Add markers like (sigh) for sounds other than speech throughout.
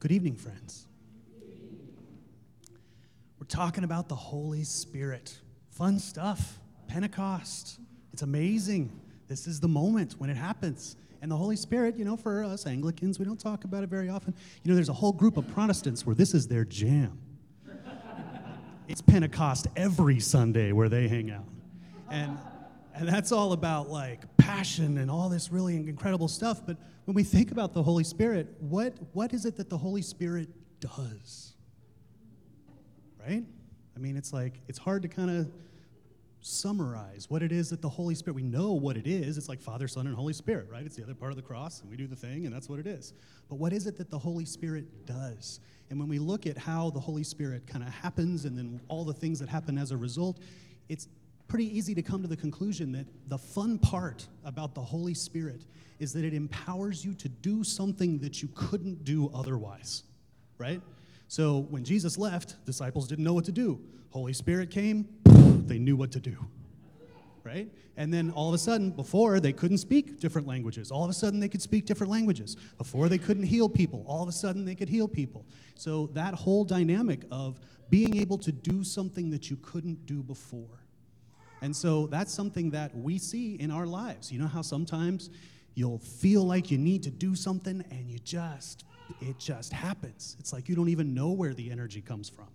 Good evening, friends. We're talking about the Holy Spirit. Fun stuff. Pentecost. It's amazing. This is the moment when it happens. And the Holy Spirit, you know, for us Anglicans, we don't talk about it very often. You know, there's a whole group of Protestants where this is their jam. it's Pentecost every Sunday where they hang out. And and that's all about like passion and all this really incredible stuff. But when we think about the Holy Spirit, what, what is it that the Holy Spirit does? Right? I mean, it's like, it's hard to kind of summarize what it is that the Holy Spirit, we know what it is. It's like Father, Son, and Holy Spirit, right? It's the other part of the cross, and we do the thing, and that's what it is. But what is it that the Holy Spirit does? And when we look at how the Holy Spirit kind of happens and then all the things that happen as a result, it's pretty easy to come to the conclusion that the fun part about the Holy Spirit is that it empowers you to do something that you couldn't do otherwise, right? So when Jesus left, disciples didn't know what to do. Holy Spirit came, (laughs) they knew what to do, right? And then all of a sudden, before they couldn't speak different languages, all of a sudden they could speak different languages. Before they couldn't heal people, all of a sudden they could heal people. So that whole dynamic of being able to do something that you couldn't do before and so that's something that we see in our lives. You know how sometimes you'll feel like you need to do something and you just, it just happens. It's like you don't even know where the energy comes from.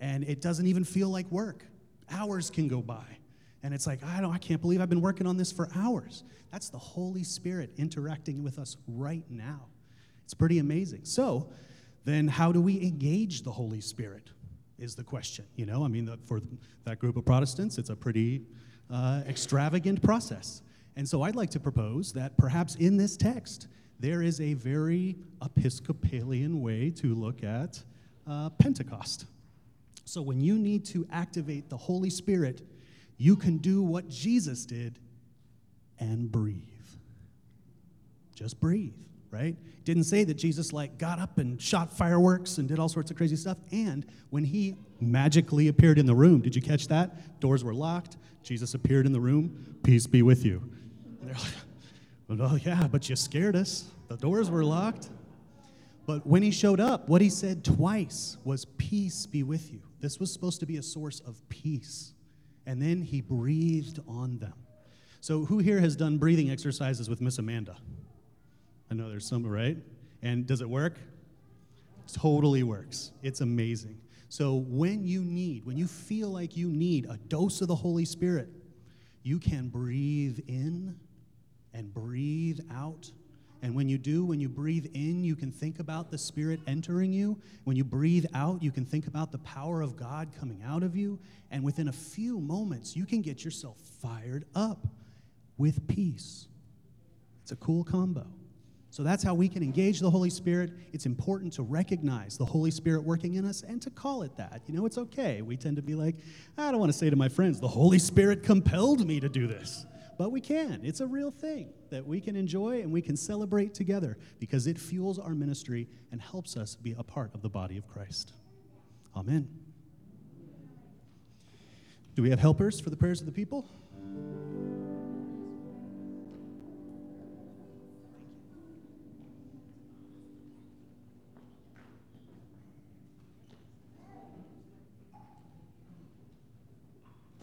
And it doesn't even feel like work. Hours can go by. And it's like, I don't, I can't believe I've been working on this for hours. That's the Holy Spirit interacting with us right now. It's pretty amazing. So, then how do we engage the Holy Spirit? Is the question. You know, I mean, the, for that group of Protestants, it's a pretty uh, extravagant process. And so I'd like to propose that perhaps in this text, there is a very Episcopalian way to look at uh, Pentecost. So when you need to activate the Holy Spirit, you can do what Jesus did and breathe. Just breathe right? Didn't say that Jesus like got up and shot fireworks and did all sorts of crazy stuff. And when he magically appeared in the room, did you catch that? Doors were locked. Jesus appeared in the room. Peace be with you. And they're like, (laughs) well, yeah, but you scared us. The doors were locked. But when he showed up, what he said twice was, Peace be with you. This was supposed to be a source of peace. And then he breathed on them. So, who here has done breathing exercises with Miss Amanda? I know there's some, right? And does it work? Totally works. It's amazing. So when you need, when you feel like you need a dose of the Holy Spirit, you can breathe in and breathe out. And when you do, when you breathe in, you can think about the Spirit entering you. When you breathe out, you can think about the power of God coming out of you. And within a few moments, you can get yourself fired up with peace. It's a cool combo. So that's how we can engage the Holy Spirit. It's important to recognize the Holy Spirit working in us and to call it that. You know, it's okay. We tend to be like, I don't want to say to my friends, the Holy Spirit compelled me to do this. But we can. It's a real thing that we can enjoy and we can celebrate together because it fuels our ministry and helps us be a part of the body of Christ. Amen. Do we have helpers for the prayers of the people?